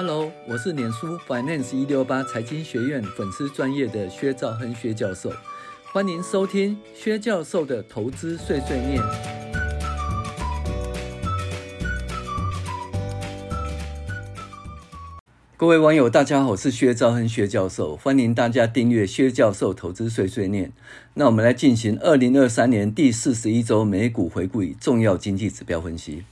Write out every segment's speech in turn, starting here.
Hello，我是脸书 Finance 一六八财经学院粉丝专业的薛兆亨薛教授，欢迎收听薛教授的投资碎碎念。各位网友，大家好，我是薛兆亨薛教授，欢迎大家订阅薛教授投资碎碎念。那我们来进行二零二三年第四十一周美股回顾与重要经济指标分析。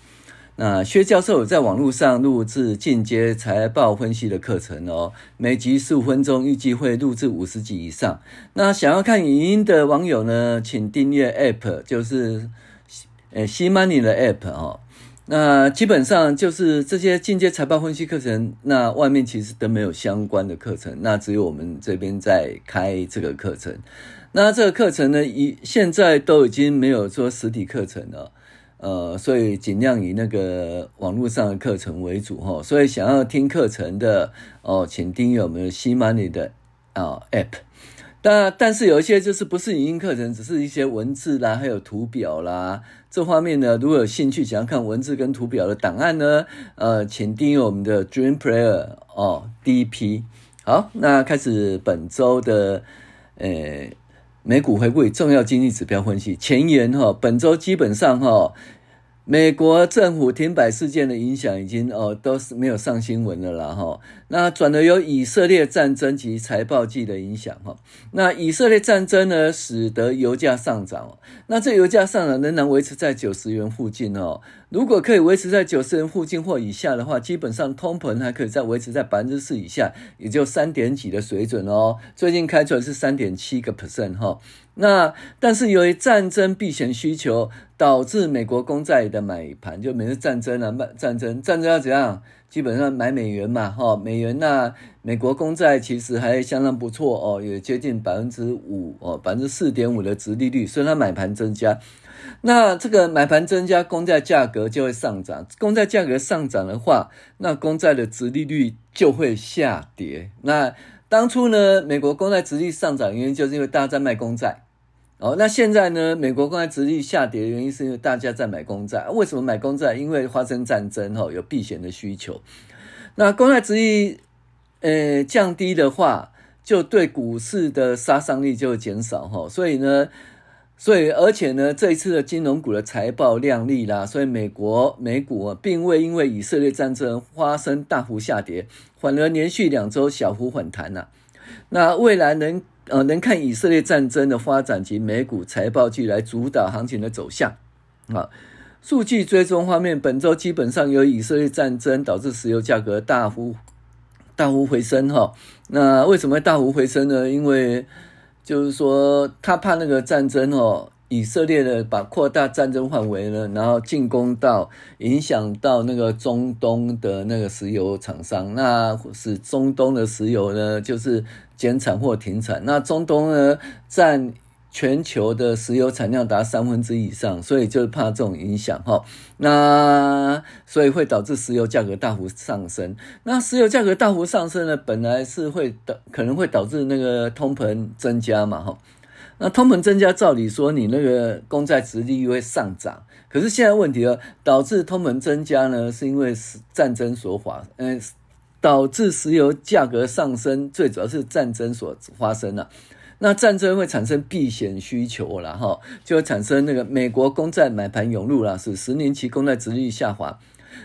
那薛教授在网络上录制进阶财报分析的课程哦，每集十五分钟，预计会录制五十集以上。那想要看影音的网友呢，请订阅 App，就是呃 C Money 的 App 哦。那基本上就是这些进阶财报分析课程，那外面其实都没有相关的课程，那只有我们这边在开这个课程。那这个课程呢，以现在都已经没有说实体课程了。呃，所以尽量以那个网络上的课程为主哈。所以想要听课程的哦，请订阅我们的 C Money 的啊 App。但但是有一些就是不是影音课程，只是一些文字啦，还有图表啦这方面呢。如果有兴趣想要看文字跟图表的档案呢，呃，请订阅我们的 Dream Player 哦，DP。好，那开始本周的呃。美股回归重要经济指标分析。前沿哈，本周基本上哈，美国政府停摆事件的影响已经哦都是没有上新闻了啦哈。那转而有以色列战争及财报季的影响哈。那以色列战争呢，使得油价上涨哦。那这油价上涨仍然维持在九十元附近哦。如果可以维持在九十元附近或以下的话，基本上通膨还可以再维持在百分之四以下，也就三点几的水准哦。最近开出来是三点七个 percent 哈。那但是由于战争避险需求，导致美国公债的买盘，就每次战争啊，卖战争，战争要怎样？基本上买美元嘛，哈，美元那美国公债其实还相当不错哦，也接近百分之五哦，百分之四点五的殖利率，所以它买盘增加。那这个买盘增加，公债价格就会上涨。公债价格上涨的话，那公债的殖利率就会下跌。那当初呢，美国公债殖利率上涨原因就是因为大家在卖公债。哦，那现在呢，美国公债殖利率下跌的原因是因为大家在买公债。为什么买公债？因为发生战争，哈，有避险的需求。那公债殖利率呃降低的话，就对股市的杀伤力就减少，哈。所以呢。所以，而且呢，这一次的金融股的财报亮丽啦，所以美国美股啊，并未因为以色列战争发生大幅下跌，反而连续两周小幅反弹呐。那未来能呃能看以色列战争的发展及美股财报季来主导行情的走向啊。数据追踪方面，本周基本上由以色列战争导致石油价格大幅大幅回升哈。那为什么大幅回升呢？因为就是说，他怕那个战争哦，以色列的把扩大战争范围呢，然后进攻到影响到那个中东的那个石油厂商，那使中东的石油呢就是减产或停产，那中东呢占。全球的石油产量达三分之以上，所以就是怕这种影响哈。那所以会导致石油价格大幅上升。那石油价格大幅上升呢，本来是会导可能会导致那个通膨增加嘛哈。那通膨增加，照理说你那个公债殖利率会上涨。可是现在问题了，导致通膨增加呢，是因为战争所发，嗯，导致石油价格上升，最主要是战争所发生了。那战争会产生避险需求了哈，就会产生那个美国公债买盘涌入了，使十年期公债殖利率下滑。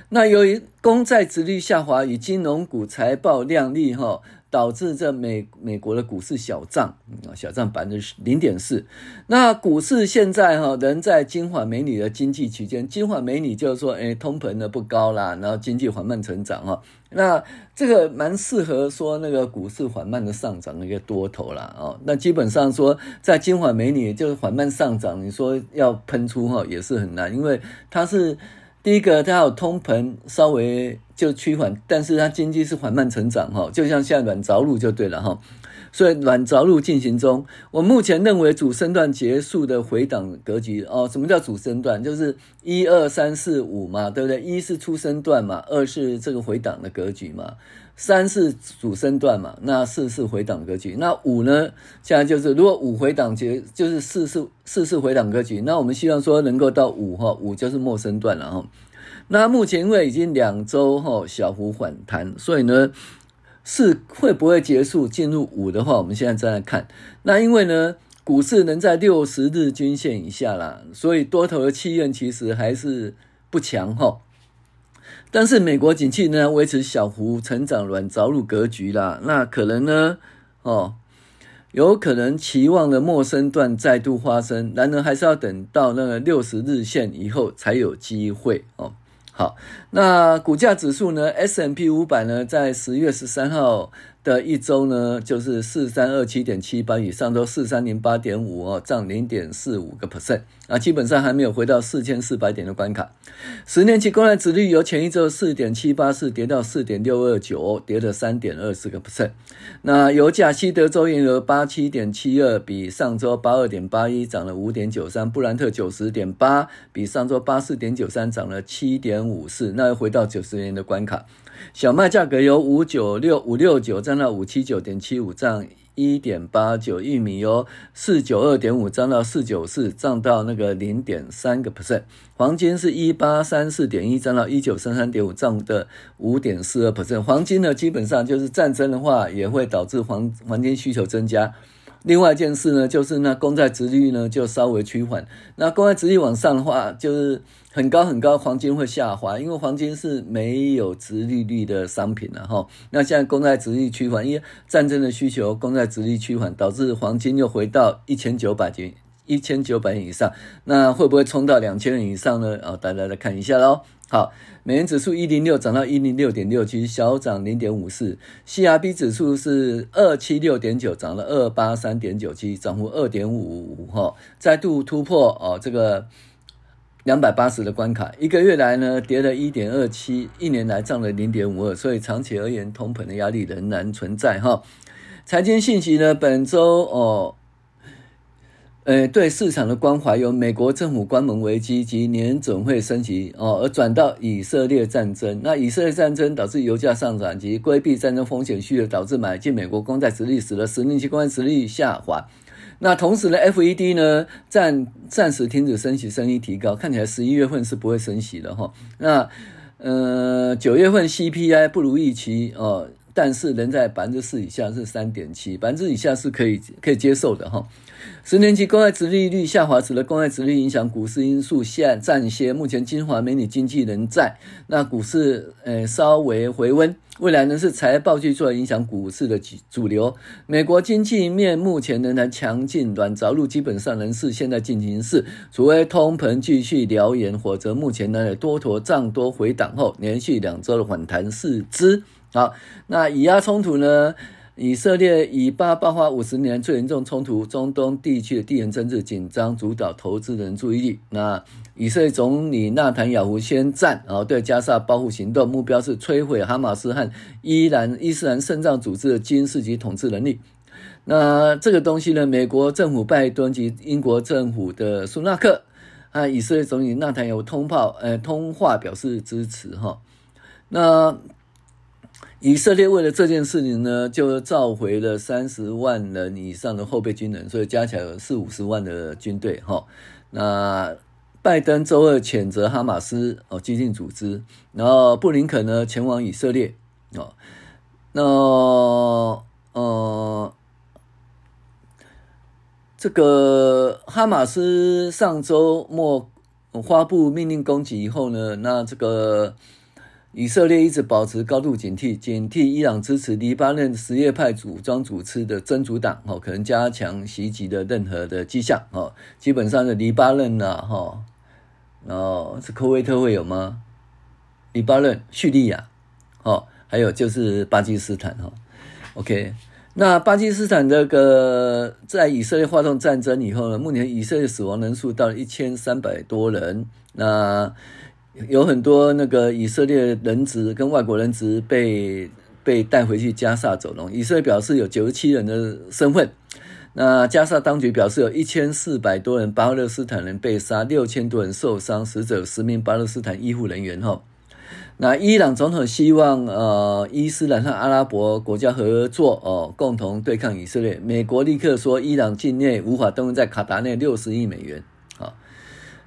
那由于公债殖利率下滑与金融股财报亮丽哈。导致这美美国的股市小涨啊，小涨百分之零点四。那股市现在哈仍在金缓美女的经济区间，金缓美女就是说，哎，通膨的不高啦，然后经济缓慢成长哈。那这个蛮适合说那个股市缓慢的上涨的一个多头啦哦。那基本上说，在金缓美女就是缓慢上涨，你说要喷出哈也是很难，因为它是。第一个，它有通膨稍微就趋缓，但是它经济是缓慢成长哈，就像现在软着陆就对了哈，所以软着陆进行中。我目前认为主升段结束的回档格局哦，什么叫主升段？就是一二三四五嘛，对不对？一是出升段嘛，二是这个回档的格局嘛。三是主升段嘛，那四是回档格局，那五呢？现在就是如果五回档结，就是四是四是回档格局，那我们希望说能够到五哈，五就是末升段了哈。那目前因为已经两周哈小幅反弹，所以呢是会不会结束进入五的话，我们现在再来看。那因为呢股市能在六十日均线以下啦，所以多头的气焰其实还是不强哈。但是美国景气呢维持小幅成长软着陆格局啦，那可能呢哦。有可能期望的陌生段再度发生，然而还是要等到那个六十日线以后才有机会哦。好，那股价指数呢，S M P 五百呢，在十月十三号。的一周呢，就是四三二七点七八，以上周四三零八点五哦，涨零点四五个 percent 啊，基本上还没有回到四千四百点的关卡。十年期公债殖利率由前一周四点七八四跌到四点六二九，跌了三点二四个 percent。那油价西德州原油八七点七二，比上周八二点八一涨了五点九三。布兰特九十点八，比上周八四点九三涨了七点五四，那又回到九十元的关卡。小麦价格由五九六五六九涨到五七九点七五，涨一点八九；玉米由四九二点五涨到四九四，涨到那个零点三个 percent。黄金是一八三四点一，涨到一九三三点五，涨的五点四二 percent。黄金呢，基本上就是战争的话，也会导致黄黄金需求增加。另外一件事呢，就是那公债殖利率呢就稍微趋缓。那公债殖利率往上的话，就是很高很高，黄金会下滑，因为黄金是没有殖利率的商品了哈。那现在公债殖利率趋缓，因为战争的需求，公债殖利率趋缓，导致黄金又回到一千九百斤。一千九百元以上，那会不会冲到两千元以上呢？啊、哦，大家来看一下喽。好，美元指数一零六涨到一零六点六七，小涨零点五四。CRB 指数是二七六点九，涨了二八三点九七，涨幅二点五五哈，再度突破哦这个两百八十的关卡。一个月来呢，跌了一点二七，一年来涨了零点五二，所以长期而言，通膨的压力仍然存在哈。财经信息呢，本周哦。呃，对市场的关怀由美国政府关门危机及年总会升息哦，而转到以色列战争。那以色列战争导致油价上涨及规避战争风险需求，导致买进美国公债殖利率，使得十年期公债殖利率下滑。那同时呢，FED 呢暂暂时停止升息，声音提高，看起来十一月份是不会升息的哈。那呃，九月份 CPI 不如预期哦，但是仍在百分之四以下，是三点七，百分之以下是可以可以接受的哈。十年期公债殖利率下滑，使得公债殖率影响股市因素现暂歇。目前金华美女经济仍在，那股市呃稍微回温。未来呢是财报季出来影响股市的主流。美国经济面目前仍然强劲，软着陆基本上仍是现在进行式，除非通膨继续燎原，否则目前呢多头涨多回档后，连续两周的反弹势之。好，那以阿冲突呢？以色列以巴爆发五十年最严重冲突，中东地区的地缘政治紧张主导投资人注意力。那以色列总理纳坦雅胡宣战，然后对加沙报复行动，目标是摧毁哈马斯和伊兰伊斯兰圣战组织的军事及统治能力。那这个东西呢，美国政府拜登及英国政府的苏纳克啊以色列总理纳坦雅胡通报呃通话表示支持哈。那以色列为了这件事情呢，就召回了三十万人以上的后备军人，所以加起来有四五十万的军队哈。那拜登周二谴责哈马斯哦激进组织，然后布林肯呢前往以色列哦。那呃，这个哈马斯上周末发布命令攻击以后呢，那这个。以色列一直保持高度警惕，警惕伊朗支持黎巴嫩什叶派武装组织的真主党，哈，可能加强袭击的任何的迹象，哈，基本上是黎巴嫩呐，哈，然后是科威特会有吗？黎巴嫩、叙利亚，哦，还有就是巴基斯坦，哈，OK，那巴基斯坦这个在以色列发动战争以后呢，目前以色列死亡人数到了一千三百多人，那。有很多那个以色列人质跟外国人质被被带回去加沙走廊。以色列表示有九十七人的身份。那加沙当局表示有一千四百多人巴勒斯坦人被杀，六千多人受伤，死者十名巴勒斯坦医护人员。哈，那伊朗总统希望呃伊斯兰和阿拉伯国家合作哦，共同对抗以色列。美国立刻说伊朗境内无法动用在卡达内六十亿美元。啊，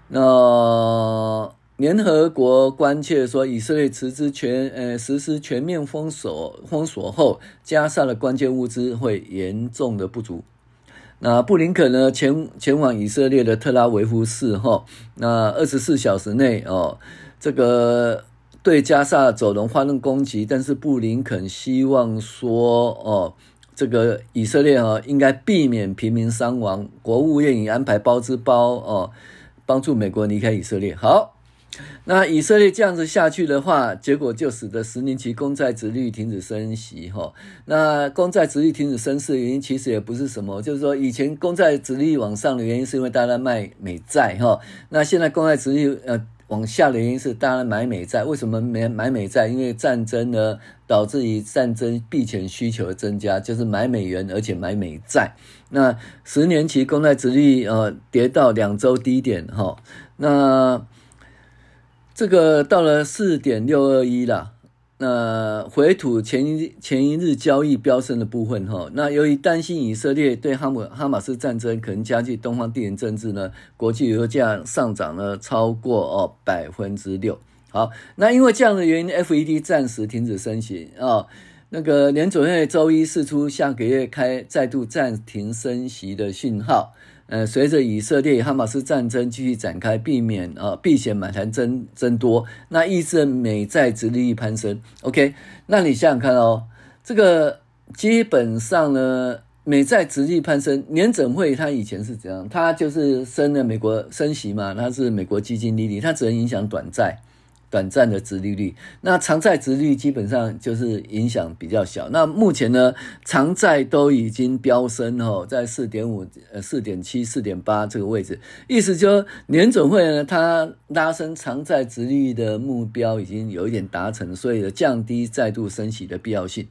那。联合国关切说，以色列实施全呃实施全面封锁封锁后，加沙的关键物资会严重的不足。那布林肯呢前前往以色列的特拉维夫市哈，那二十四小时内哦，这个对加沙走廊发动攻击，但是布林肯希望说哦，这个以色列啊应该避免平民伤亡，国务院已安排包织包哦，帮助美国离开以色列。好。那以色列这样子下去的话，结果就使得十年期公债殖率停止升息哈。那公债殖率停止升息的原因其实也不是什么，就是说以前公债殖率往上的原因是因为大家卖美债哈。那现在公债殖率呃往下的原因是大家买美债。为什么买买美债？因为战争呢导致于战争避险需求的增加，就是买美元而且买美债。那十年期公债殖率呃跌到两周低点哈。那这个到了四点六二一了，那回吐前一前一日交易飙升的部分哈，那由于担心以色列对哈姆哈马斯战争可能加剧东方地缘政治呢，国际油价上涨了超过哦百分之六。好，那因为这样的原因，FED 暂时停止升息啊。那个联准会周一释出下个月开再度暂停升息的讯号。呃，随着以色列与哈马斯战争继续展开，避免啊避险买盘增增多，那抑制美债殖利率攀升。OK，那你想想看哦，这个基本上呢，美债殖利率攀升，年整会它以前是怎样？它就是升了美国升息嘛，它是美国基金利率，它只能影响短债。短暂的殖利率，那长债殖率基本上就是影响比较小。那目前呢，长债都已经飙升哦，在四点五、呃四点七、四点八这个位置，意思就年总会呢，它拉升长债殖利率的目标已经有一点达成，所以降低再度升息的必要性。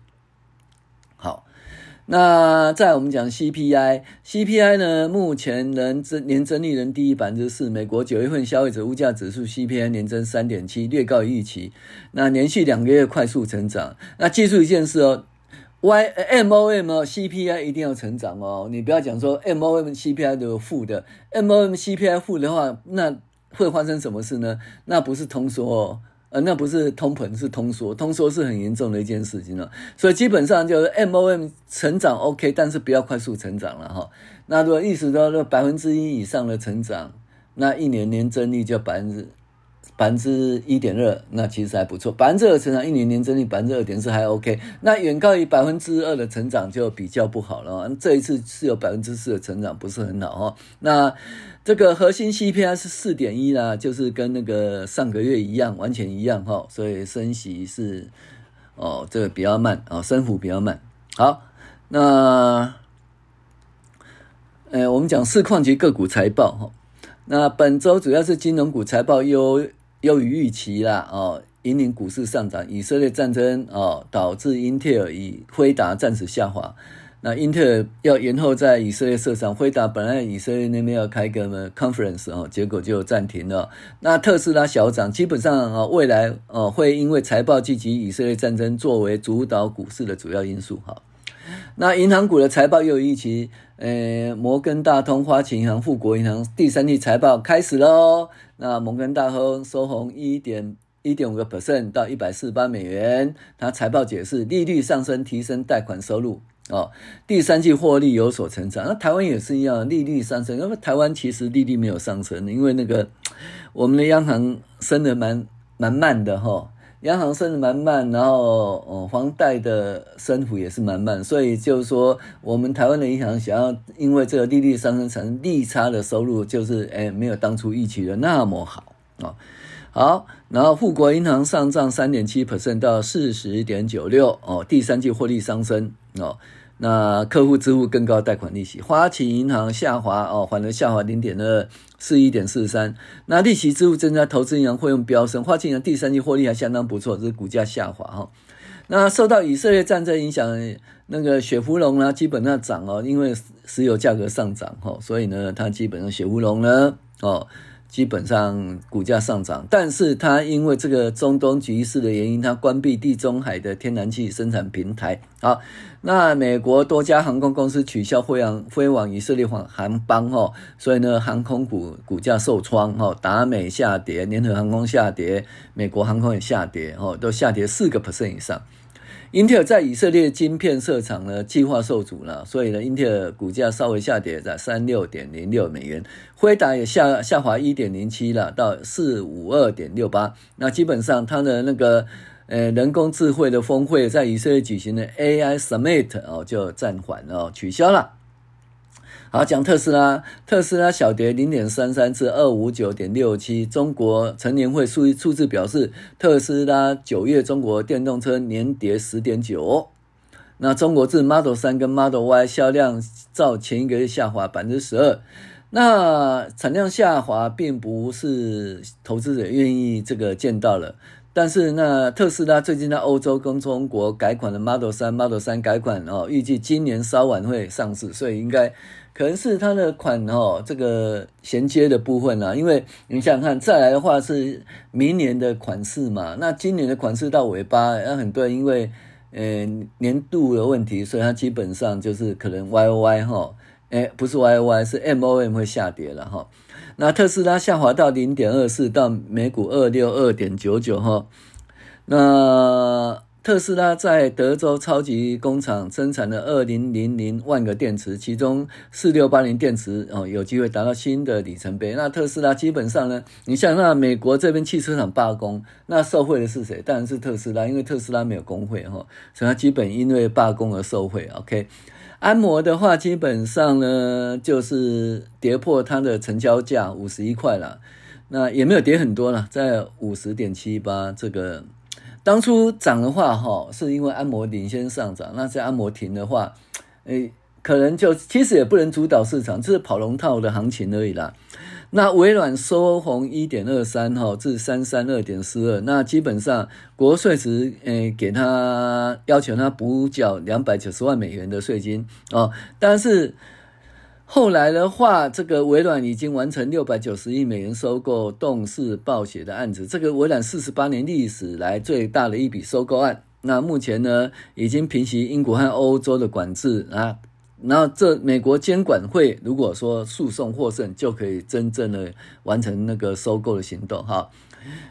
那再我们讲 CPI，CPI 呢，目前能增年增率仍低于百分之四。美国九月份消费者物价指数 CPI 年增三点七，略高于预期。那连续两个月快速成长。那记住一件事哦，Y MOM，CPI 一定要成长哦。你不要讲说 MOM CPI 都有负的，MOM CPI 负的话，那会发生什么事呢？那不是通缩哦。呃，那不是通膨，是通缩，通缩是很严重的一件事情了。所以基本上就是 MOM 成长 OK，但是不要快速成长了哈。那如果意识到这百分之一以上的成长，那一年年增率就百分之百分之一点二，那其实还不错。百分之二成长，一年年增率百分之二点四还 OK。那远高于百分之二的成长就比较不好了。这一次是有百分之四的成长，不是很好哈。那这个核心 CPI 是四点一啦，就是跟那个上个月一样，完全一样哈。所以升息是哦，这个比较慢啊，升幅比较慢。好，那呃，我们讲市况及个股财报哈。那本周主要是金融股财报优优于预期啦，哦，引领股市上涨。以色列战争哦，导致英特尔与辉达暂时下滑。那英特尔要延后在以色列设厂，辉达本来以色列那边要开个 conference 哦，结果就暂停了。那特斯拉小涨，基本上啊，未来哦会因为财报季及以色列战争作为主导股市的主要因素哈。那银行股的财报又有预期，呃，摩根大通、花旗银行、富国银行第三季财报开始喽。那摩根大通收红一点一点五个 percent 到一百四十八美元。它财报解释，利率上升提升贷款收入哦，第三季获利有所成长。那台湾也是一样，利率上升，因为台湾其实利率没有上升，因为那个我们的央行升得蛮蛮慢的哈。央行升的蛮慢，然后哦，房贷的升幅也是蛮慢，所以就是说，我们台湾的银行想要因为这个利率上升产生利差的收入，就是诶没有当初预期的那么好啊、哦。好，然后富国银行上涨三点七 percent 到四十点九六哦，第三季获利上升哦。那客户支付更高贷款利息，花旗银行下滑哦，反而下滑零点二四一点四三。那利息支付增加，投资银行费用飙升，花旗银行第三季获利还相当不错，只是股价下滑哈。那受到以色列战争影响，那个雪佛龙呢基本上涨哦，因为石油价格上涨哈，所以呢它基本上雪佛龙呢哦基本上股价上涨，但是它因为这个中东局势的原因，它关闭地中海的天然气生产平台。好，那美国多家航空公司取消飞往飞往以色列航航班哦，所以呢，航空股股价受创哦，达美下跌，联合航空下跌，美国航空也下跌哦，都下跌四个 percent 以上。英特尔在以色列晶片设厂呢，计划受阻了，所以呢，英特尔股价稍微下跌在三六点零六美元，辉达也下下滑一点零七了，到四五二点六八。那基本上它的那个呃人工智慧的峰会在以色列举行的 AI Summit 哦就暂缓了，取消了。好，讲特斯拉，特斯拉小跌零点三三至二五九点六七。中国乘联会数数字表示，特斯拉九月中国电动车年跌十点九。那中国致 Model 3跟 Model Y 销量照前一个月下滑百分之十二。那产量下滑并不是投资者愿意这个见到了。但是那特斯拉最近在欧洲跟中国改款的 Model 3 Model 3改款哦，预计今年稍晚会上市，所以应该。可能是它的款哦，这个衔接的部分啊，因为你想想看，再来的话是明年的款式嘛，那今年的款式到尾巴，那很多人因为呃年度的问题，所以它基本上就是可能 Y O Y 哈，诶不是 Y O Y 是 M O M 会下跌了哈。那特斯拉下滑到零点二四，到每股二六二点九九哈，那。特斯拉在德州超级工厂生产了二零零零万个电池，其中四六八零电池哦有机会达到新的里程碑。那特斯拉基本上呢，你像那美国这边汽车厂罢工，那受惠的是谁？当然是特斯拉，因为特斯拉没有工会哈，所以它基本因为罢工而受惠。OK，安摩的话基本上呢就是跌破它的成交价五十一块了，那也没有跌很多了，在五十点七八这个。当初涨的话，哈，是因为安摩领先上涨。那在安摩停的话，诶，可能就其实也不能主导市场，这是跑龙套的行情而已啦。那微软收红一点二三，哈，至三三二点四二。那基本上国税局诶给他要求他补缴两百九十万美元的税金哦，但是。后来的话，这个微软已经完成六百九十亿美元收购动视暴雪的案子，这个微软四十八年历史来最大的一笔收购案。那目前呢，已经平息英国和欧洲的管制啊。然后这美国监管会如果说诉讼获胜，就可以真正的完成那个收购的行动哈。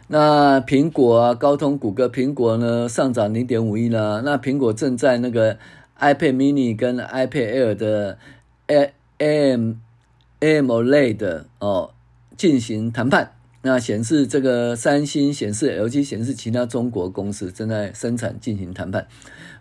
那苹果啊，高通、谷歌，苹果呢上涨零点五亿呢。那苹果正在那个 iPad mini 跟 iPad Air 的 A M，M 类的哦，进行谈判。那显示这个三星显示、LG 显示，其他中国公司正在生产进行谈判。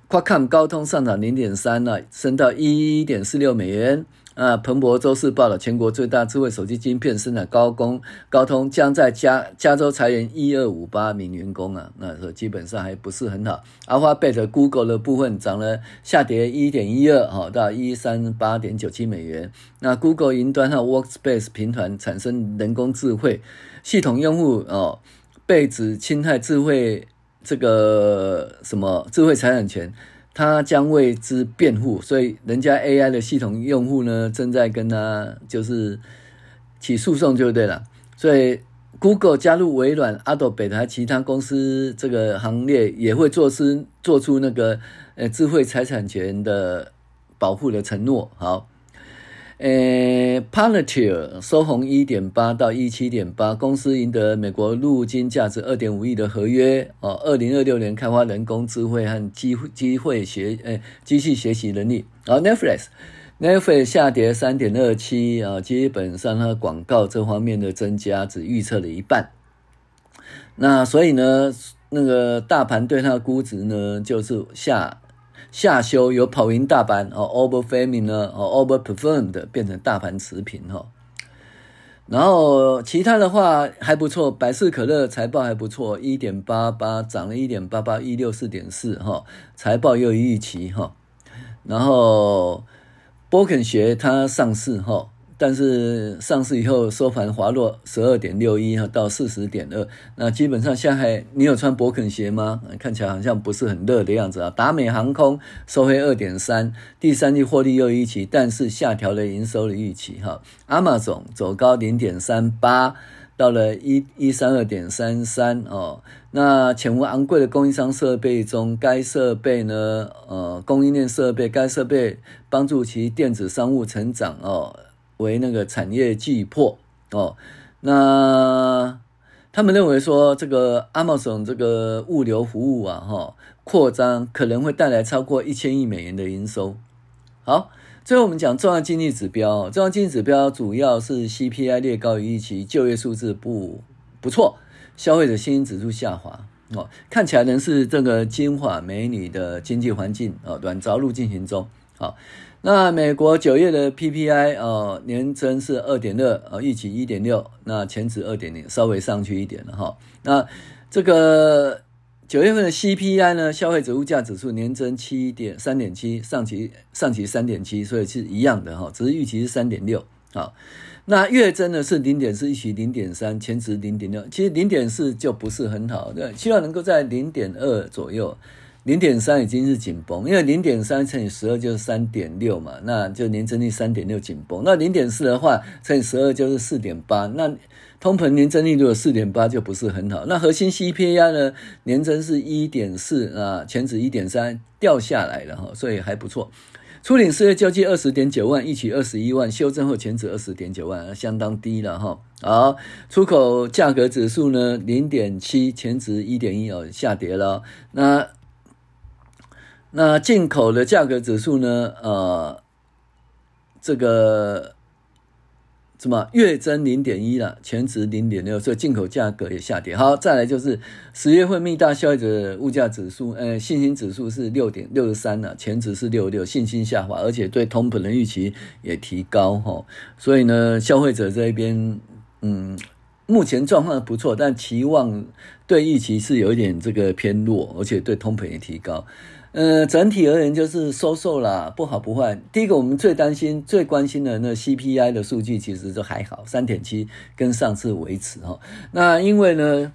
Qualcomm 高通上涨零点三了，升到一点四六美元。那，彭博周四报了，全国最大智慧手机晶片生产高工高通将在加加州裁员一二五八名员工啊，那说基本上还不是很好。Alphabet Google 的部分涨了，下跌一点一二，好到一三八点九七美元。那 Google 云端和 Workspace 平台产生人工智慧系统用户哦，被指侵害智慧这个什么智慧财产权。他将为之辩护，所以人家 AI 的系统用户呢，正在跟他就是起诉讼就对了。所以 Google 加入微软、Adobe 和其他公司这个行列，也会做出做出那个呃智慧财产权的保护的承诺。好。诶 Palantir 收红一点八到一七点八，公司赢得美国陆金价值二点五亿的合约哦。二零二六年开发人工智慧和机机会学诶机器学习能力。然后 Netflix Netflix 下跌三点二七啊，基本上它广告这方面的增加只预测了一半。那所以呢，那个大盘对它的估值呢，就是下。下修有跑赢大盘哦，overfaming 呢哦，overperformed 变成大盘持平哈。然后其他的话还不错，百事可乐财报还不错，一点八八涨了一点八八，一六四点四哈，财报又预期哈。然后波肯学它上市哈。但是上市以后收盘滑落十二点六一哈到四十点二，那基本上现在你有穿博肯鞋吗？看起来好像不是很热的样子啊。达美航空收回二点三，第三季获利又预期，但是下调了营收的预期哈。Amazon 走高零点三八，到了一一三二点三三哦。那潜伏昂贵的供应商设备中，该设备呢，呃，供应链设备，该设备帮助其电子商务成长哦，为那个产业巨破哦。那他们认为说，这个 Amazon 这个物流服务啊，哈，扩张可能会带来超过一千亿美元的营收。好，最后我们讲重要经济指标，重要经济指标主要是 CPI 略高于预期，就业数字不不错，消费者信心指数下滑哦，看起来仍是这个金发美女的经济环境啊，软着陆进行中。好。那美国九月的 PPI 哦，年增是二点二哦，预期一点六，那前值二点零，稍微上去一点了哈。那这个九月份的 CPI 呢，消费者物价指数年增七点三点七，上期上期三点七，所以是一样的哈，只是预期是三点六。啊，那月增呢是零点四，预期零点三，前值零点六，其实零点四就不是很好，对，希望能够在零点二左右。零点三已经是紧绷，因为零点三乘以十二就是三点六嘛，那就年增率三点六紧绷。那零点四的话乘以十二就是四点八，那通膨年增率如果四点八就不是很好。那核心 CPI 呢，年增是一点四啊，前值一点三掉下来了哈，所以还不错。初领失业救济二十点九万，预期二十一万，修正后前值二十点九万，相当低了哈。好，出口价格指数呢零点七，前值一点一哦，下跌了。那那进口的价格指数呢？呃，这个什么月增零点一了，前值零点六，所以进口价格也下跌。好，再来就是十月份密大消费者物价指数，呃，信心指数是六点六十三了，前值是六六，信心下滑，而且对通膨的预期也提高哈。所以呢，消费者这一边，嗯，目前状况不错，但期望对预期是有一点这个偏弱，而且对通膨也提高。呃，整体而言就是收售啦，不好不坏。第一个，我们最担心、最关心的那 CPI 的数据其实都还好，三点七跟上次维持哈。那因为呢，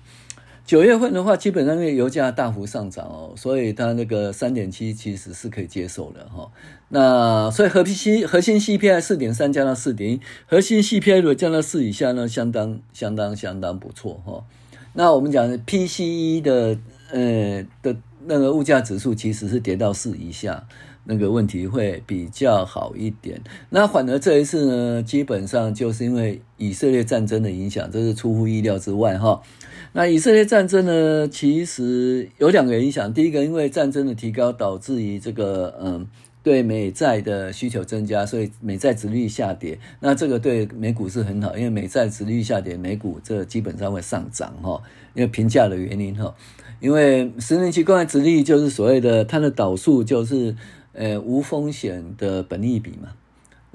九月份的话，基本上因为油价大幅上涨哦，所以它那个三点七其实是可以接受的哈。那所以核心核心 CPI 四点三降到四点一，核心 CPI 如果降到四以下呢，相当相当相当不错哈。那我们讲 PCE 的呃的。那个物价指数其实是跌到四以下，那个问题会比较好一点。那反而这一次呢，基本上就是因为以色列战争的影响，这是出乎意料之外哈。那以色列战争呢，其实有两个影响。第一个，因为战争的提高导致于这个嗯，对美债的需求增加，所以美债殖率下跌。那这个对美股是很好，因为美债殖率下跌，美股这基本上会上涨哈，因为评价的原因哈。因为十年期公债殖利率就是所谓的它的导数，就是呃无风险的本利比嘛。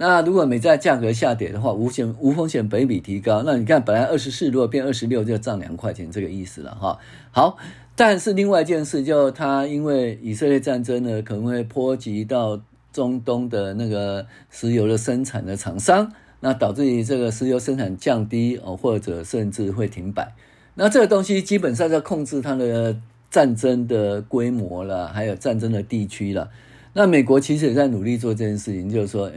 那如果美债价格下跌的话，无险无风险北比提高，那你看本来二十四，如果变二十六，就涨两块钱，这个意思了哈。好，但是另外一件事，就它因为以色列战争呢，可能会波及到中东的那个石油的生产的厂商，那导致于这个石油生产降低哦，或者甚至会停摆。那这个东西基本上在控制它的战争的规模了，还有战争的地区了。那美国其实也在努力做这件事情，就是说，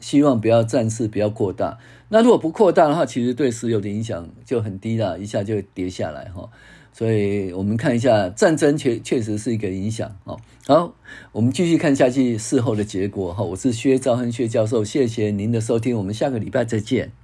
希望不要战事不要扩大。那如果不扩大的话，其实对石油的影响就很低了，一下就跌下来哈。所以我们看一下，战争确确实是一个影响哦。好，我们继续看下去事后的结果哈。我是薛兆亨薛教授，谢谢您的收听，我们下个礼拜再见。